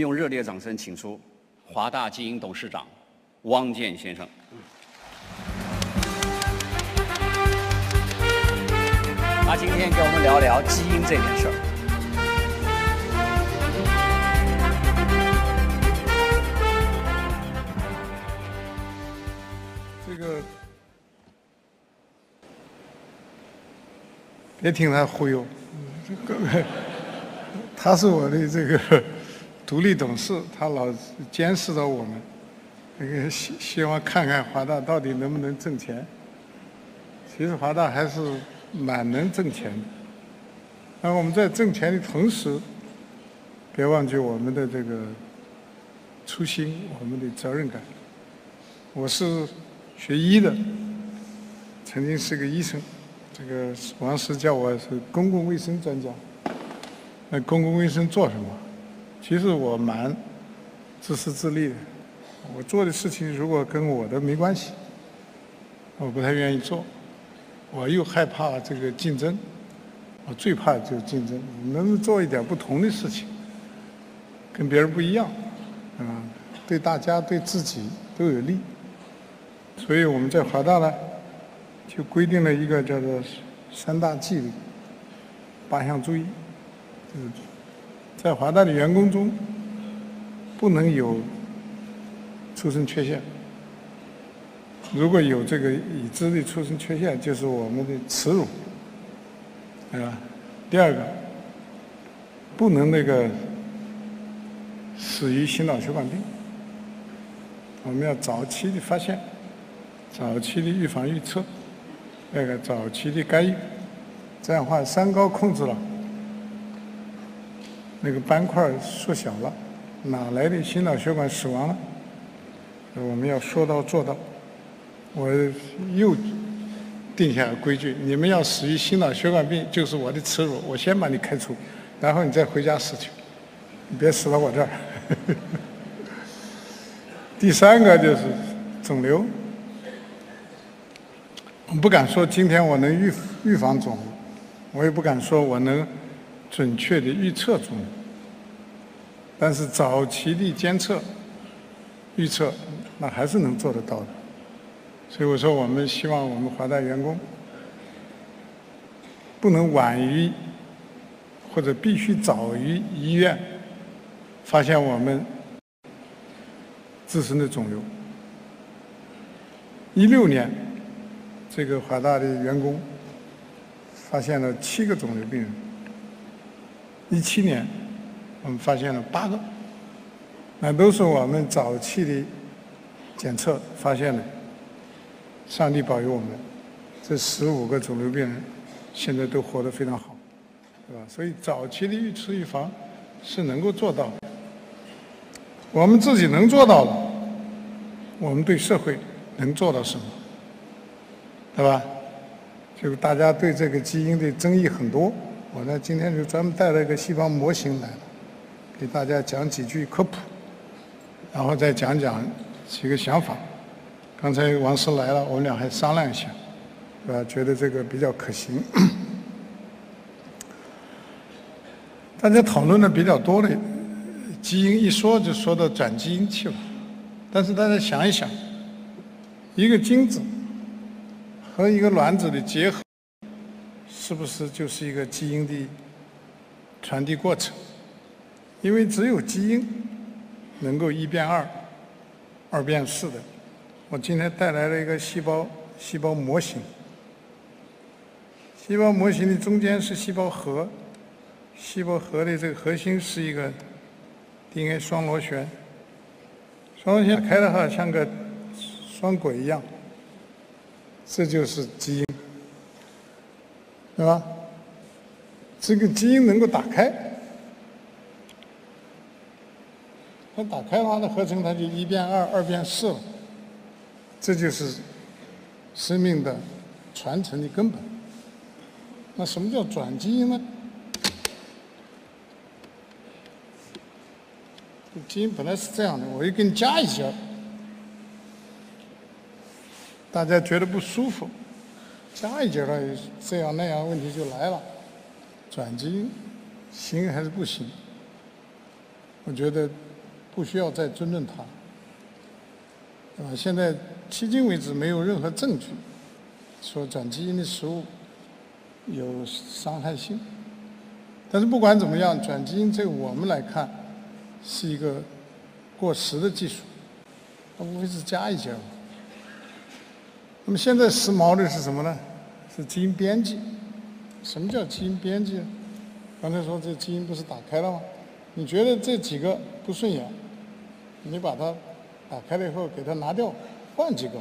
用热烈掌声请出华大基因董事长汪建先生。他今天跟我们聊聊基因这件事儿。这个别听他忽悠，这个 他是我的这个独立董事，他老监视着我们，那个希希望看看华大到底能不能挣钱。其实华大还是。蛮能挣钱的，那我们在挣钱的同时，别忘记我们的这个初心，我们的责任感。我是学医的，曾经是个医生，这个王石叫我是公共卫生专家。那公共卫生做什么？其实我蛮自私自利的，我做的事情如果跟我的没关系，我不太愿意做。我又害怕这个竞争，我最怕就是竞争。能做一点不同的事情，跟别人不一样，啊，对大家对自己都有利。所以我们在华大呢，就规定了一个叫做三大纪律、八项注意，就是在华大的员工中不能有出生缺陷。如果有这个已知的出生缺陷，就是我们的耻辱，对吧？第二个，不能那个死于心脑血管病，我们要早期的发现，早期的预防预测，那个早期的干预，这样的话三高控制了，那个斑块缩小了，哪来的心脑血管死亡呢？我们要说到做到。我又定下规矩：你们要死于心脑血管病，就是我的耻辱。我先把你开除，然后你再回家死去，你别死到我这儿。第三个就是肿瘤，我不敢说今天我能预预防肿瘤，我也不敢说我能准确的预测肿瘤，但是早期的监测、预测，那还是能做得到的。所以我说，我们希望我们华大员工不能晚于或者必须早于医院发现我们自身的肿瘤。一六年，这个华大的员工发现了七个肿瘤病人。一七年，我们发现了八个，那都是我们早期的检测发现的。上帝保佑我们，这十五个肿瘤病人现在都活得非常好，对吧？所以早期的预测预防是能够做到的。我们自己能做到的，我们对社会能做到什么？对吧？就大家对这个基因的争议很多，我呢今天就专门带了一个细胞模型来，给大家讲几句科普，然后再讲讲几个想法。刚才王石来了，我们俩还商量一下，是吧？觉得这个比较可行。大家讨论的比较多的基因，一说就说到转基因去了。但是大家想一想，一个精子和一个卵子的结合，是不是就是一个基因的传递过程？因为只有基因能够一变二，二变四的。我今天带来了一个细胞细胞模型。细胞模型的中间是细胞核，细胞核的这个核心是一个 DNA 双螺旋。双螺旋开的话，像个双轨一样，这就是基因，对吧？这个基因能够打开，它打开的话，那合成它就一变二，二变四了。这就是生命的传承的根本。那什么叫转基因呢？基因本来是这样的，我又给你加一下，大家觉得不舒服，加一节了，这样那样问题就来了。转基因行还是不行？我觉得不需要再争论它。啊，现在迄今为止没有任何证据说转基因的食物有伤害性。但是不管怎么样，转基因对我们来看是一个过时的技术，它无非是加一加。那么现在时髦的是什么呢？是基因编辑。什么叫基因编辑？刚才说这基因不是打开了吗？你觉得这几个不顺眼，你把它打开了以后给它拿掉，换几个，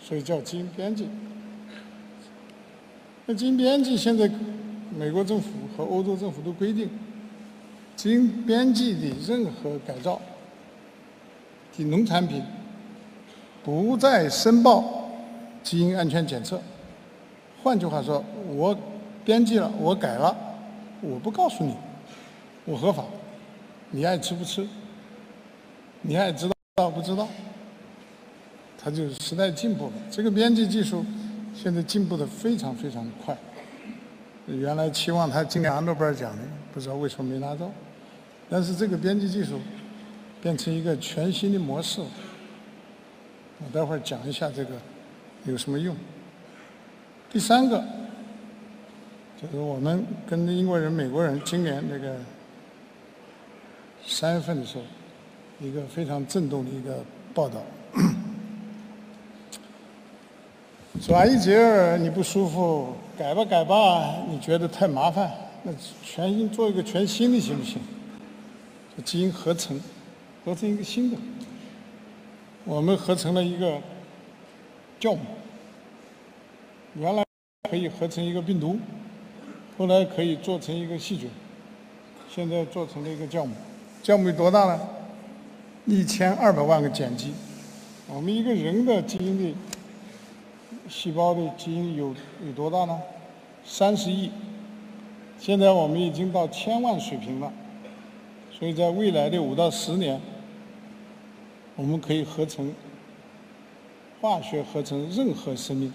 所以叫基因编辑。那基因编辑现在美国政府和欧洲政府都规定，基因编辑的任何改造的农产品不再申报基因安全检测。换句话说，我编辑了，我改了，我不告诉你，我合法，你爱吃不吃，你爱知道不知道，它就是时代进步了。这个编辑技术现在进步的非常非常快。原来期望他今年拿诺贝尔奖的，不知道为什么没拿到。但是这个编辑技术变成一个全新的模式。我待会儿讲一下这个有什么用。第三个就是我们跟英国人、美国人今年那个三月份的时候，一个非常震动的一个报道，说阿伊杰尔你不舒服，改吧改吧，你觉得太麻烦，那全新做一个全新的行不行？基因合成，合成一个新的，我们合成了一个酵母，原来。可以合成一个病毒，后来可以做成一个细菌，现在做成了一个酵母。酵母有多大呢？一千二百万个碱基。我们一个人的基因的细胞的基因有有多大呢？三十亿。现在我们已经到千万水平了，所以在未来的五到十年，我们可以合成化学合成任何生命。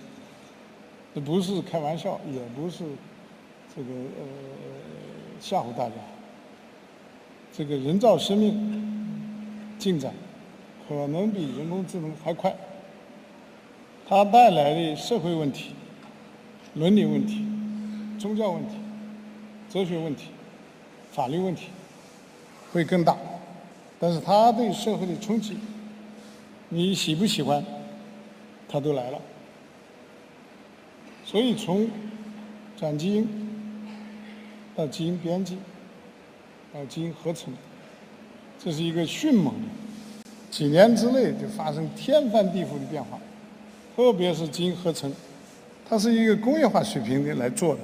这不是开玩笑，也不是这个呃吓唬大家。这个人造生命进展可能比人工智能还快。它带来的社会问题、伦理问题、宗教问题、哲学问题、法律问题会更大，但是它对社会的冲击，你喜不喜欢，它都来了。所以，从转基因到基因编辑到基因合成，这是一个迅猛的，几年之内就发生天翻地覆的变化。特别是基因合成，它是一个工业化水平的来做的。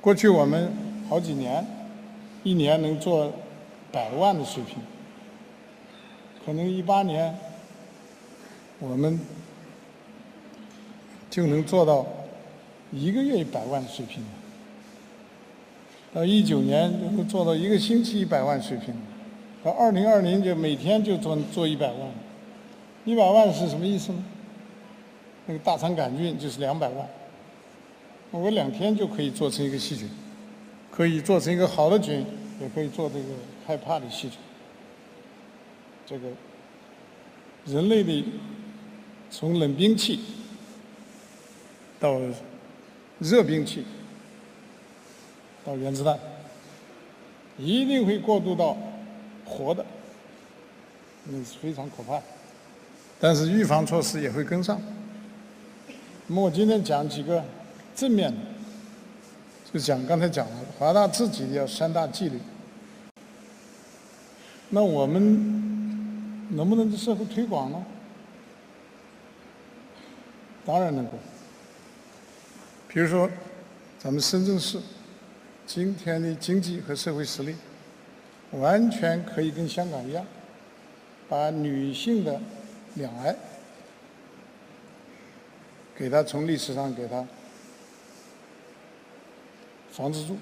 过去我们好几年，一年能做百万的水平，可能一八年我们。就能做到一个月一百万的水平了，到一九年就能做到一个星期一百万水平，到二零二零就每天就做做一百万，一百万是什么意思呢？那个大肠杆菌就是两百万，我两天就可以做成一个细菌，可以做成一个好的菌，也可以做这个害怕的系统。这个人类的从冷兵器。到热兵器，到原子弹，一定会过渡到活的，那是非常可怕的。但是预防措施也会跟上。那么我今天讲几个正面的，就讲刚才讲了，华大自己要三大纪律。那我们能不能在社会推广呢？当然能够。比如说，咱们深圳市今天的经济和社会实力，完全可以跟香港一样，把女性的两癌，给它从历史上给它防治住，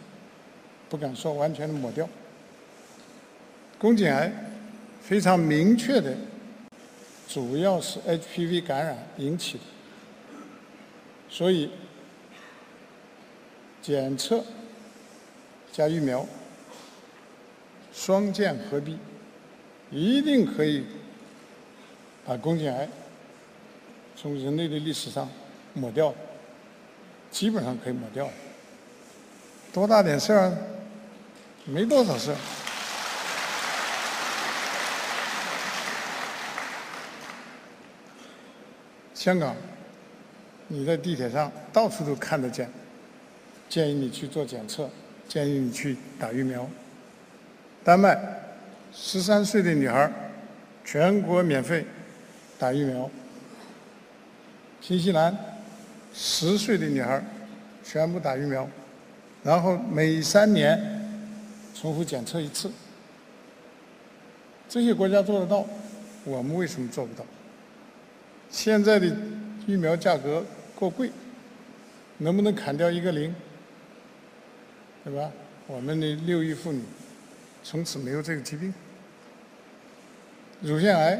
不敢说完全抹掉。宫颈癌非常明确的，主要是 HPV 感染引起的，所以。检测加疫苗双剑合璧，一定可以把宫颈癌从人类的历史上抹掉，基本上可以抹掉。多大点事儿？没多少事儿。香港，你在地铁上到处都看得见，建议你去做检测，建议你去打疫苗。丹麦，十三岁的女孩，全国免费打疫苗。新西兰，十岁的女孩，全部打疫苗，然后每三年重复检测一次。这些国家做得到，我们为什么做不到？现在的疫苗价格过贵，能不能砍掉一个零？对吧？我们的六亿妇女。从此没有这个疾病。乳腺癌，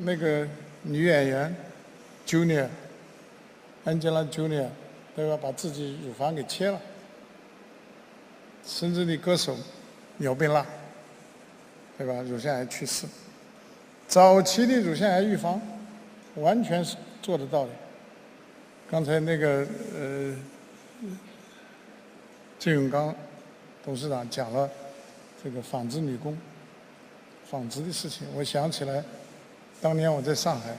那个女演员，Junior，Angela Junior，对吧？把自己乳房给切了。深圳的歌手姚贝娜，对吧？乳腺癌去世。早期的乳腺癌预防，完全是做得到的。刚才那个呃，郑永刚董事长讲了。这个纺织女工，纺织的事情，我想起来，当年我在上海，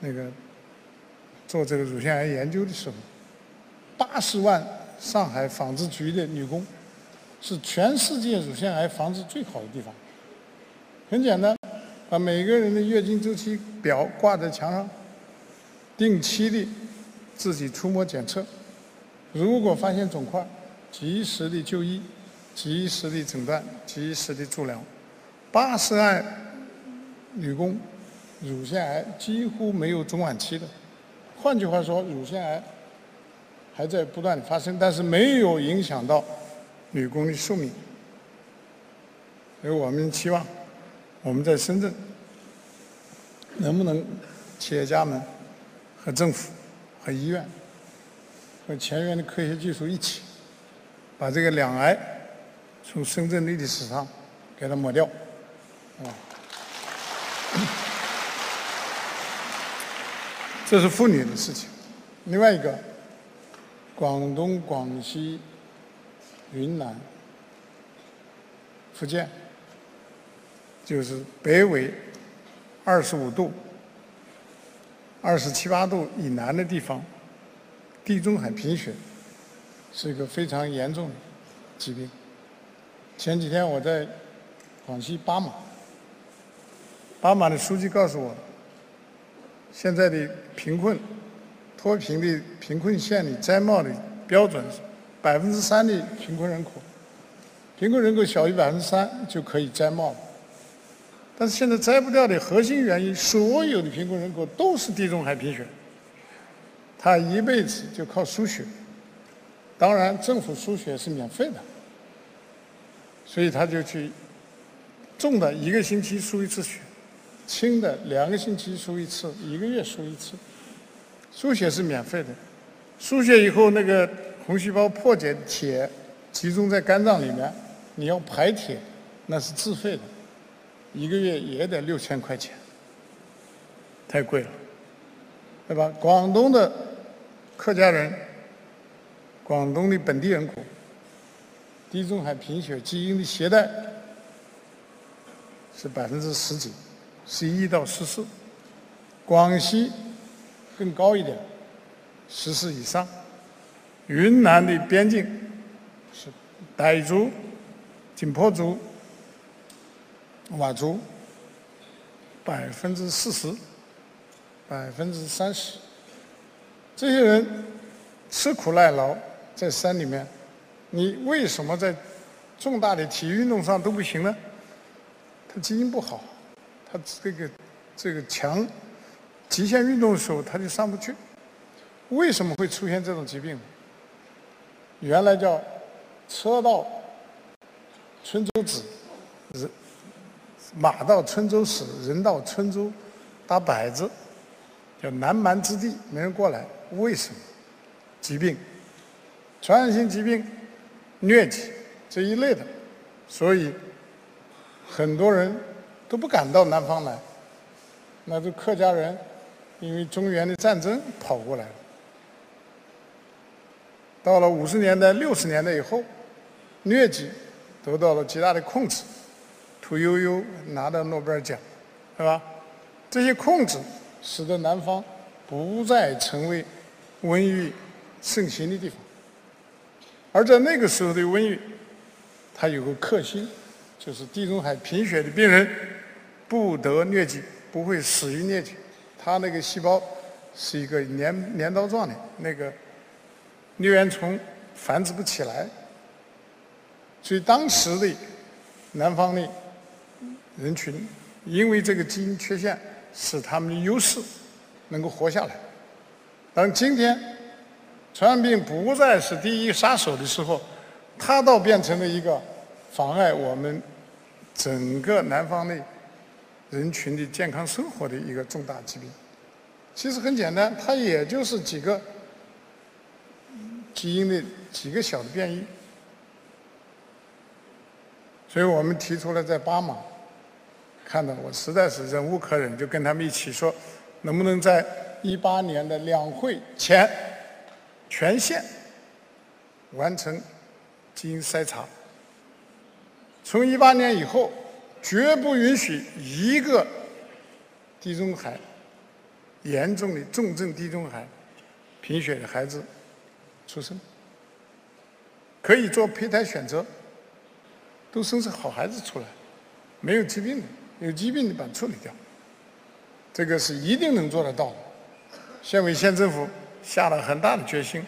那个做这个乳腺癌研究的时候，八十万上海纺织局的女工，是全世界乳腺癌防治最好的地方。很简单，把每个人的月经周期表挂在墙上，定期的自己触摸检测，如果发现肿块，及时的就医。及时的诊断，及时的治疗，八十万女工乳腺癌几乎没有中晚期的。换句话说，乳腺癌还在不断的发生，但是没有影响到女工的寿命。所以我们期望我们在深圳能不能企业家们和政府和医院和前沿的科学技术一起把这个两癌。从深圳历史上给它抹掉，啊，这是妇女的事情。另外一个，广东、广西、云南、福建，就是北纬二十五度、二十七八度以南的地方，地中海贫血是一个非常严重的疾病。前几天我在广西巴马，巴马的书记告诉我，现在的贫困脱贫的贫困县里摘帽的标准是百分之三的贫困人口，贫困人口小于百分之三就可以摘帽。但是现在摘不掉的核心原因，所有的贫困人口都是地中海贫血，他一辈子就靠输血，当然政府输血是免费的。所以他就去，重的一个星期输一次血，轻的两个星期输一次，一个月输一次。输血是免费的，输血以后那个红细胞破解铁集中在肝脏里面，你要排铁那是自费的，一个月也得六千块钱，太贵了，对吧？广东的客家人，广东的本地人口。地中海贫血基因的携带是百分之十几，十一到十四，广西更高一点，十四以上，云南的边境是傣族、景颇族、佤族，百分之四十，百分之三十，这些人吃苦耐劳，在山里面。你为什么在重大的体育运动上都不行呢？他基因不好，他这个这个强极限运动的时候他就上不去。为什么会出现这种疾病？原来叫车到春秋止，人马到春秋死，人到春州打摆子，叫南蛮之地没人过来。为什么？疾病，传染性疾病。疟疾这一类的，所以很多人都不敢到南方来。那就客家人，因为中原的战争跑过来了。到了五十年代、六十年代以后，疟疾得到了极大的控制，屠呦呦拿到诺贝尔奖，是吧？这些控制使得南方不再成为瘟疫盛行的地方。而在那个时候的瘟疫，它有个克星，就是地中海贫血的病人不得疟疾。不会死于疟疾，它那个细胞是一个镰镰刀状的，那个疟原虫繁殖不起来，所以当时的南方的人群，因为这个基因缺陷，使他们的优势能够活下来。当今天传染病不再是第一杀手的时候，它倒变成了一个妨碍我们整个南方的。人群的健康生活的一个重大疾病，其实很简单，它也就是几个基因的几个小的变异，所以我们提出了在巴马，看到我实在是忍无可忍，就跟他们一起说，能不能在一八年的两会前全县完成基因筛查，从一八年以后。绝不允许一个地中海严重的重症地中海贫血的孩子出生，可以做胚胎选择，都生出好孩子出来，没有疾病的，有疾病的把它处理掉，这个是一定能做得到的。县委县政府下了很大的决心，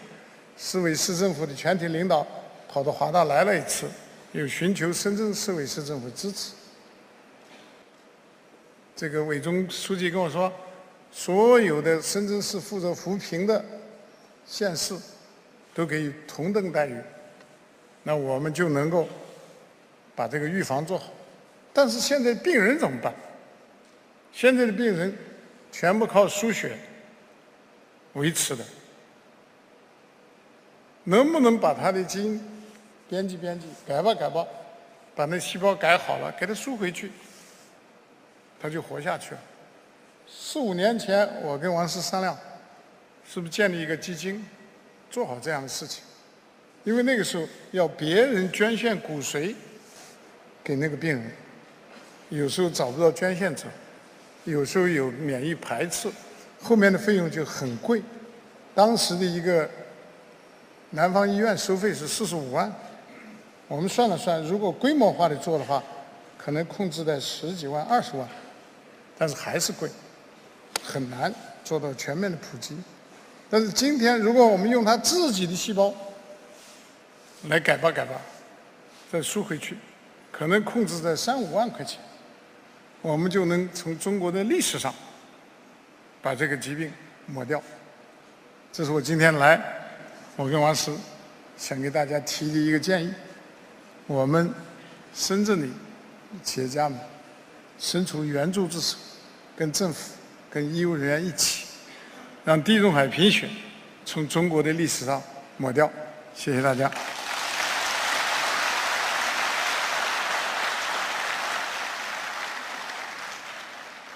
市委市政府的全体领导跑到华大来了一次，又寻求深圳市委市政府支持。这个委中书记跟我说，所有的深圳市负责扶贫的县市都给予同等待遇，那我们就能够把这个预防做好。但是现在病人怎么办？现在的病人全部靠输血维持的，能不能把他的基因编辑编辑，改吧改吧，把那细胞改好了，给他输回去？他就活下去了。四五年前，我跟王石商量，是不是建立一个基金，做好这样的事情？因为那个时候要别人捐献骨髓给那个病人，有时候找不到捐献者，有时候有免疫排斥，后面的费用就很贵。当时的一个南方医院收费是四十五万，我们算了算，如果规模化的做的话，可能控制在十几万、二十万。但是还是贵，很难做到全面的普及。但是今天，如果我们用他自己的细胞来改吧改吧，再输回去，可能控制在三五万块钱，我们就能从中国的历史上把这个疾病抹掉。这是我今天来，我跟王石想给大家提的一个建议。我们深圳的企业家们伸出援助之手。跟政府、跟医务人员一起，让地中海贫血从中国的历史上抹掉。谢谢大家。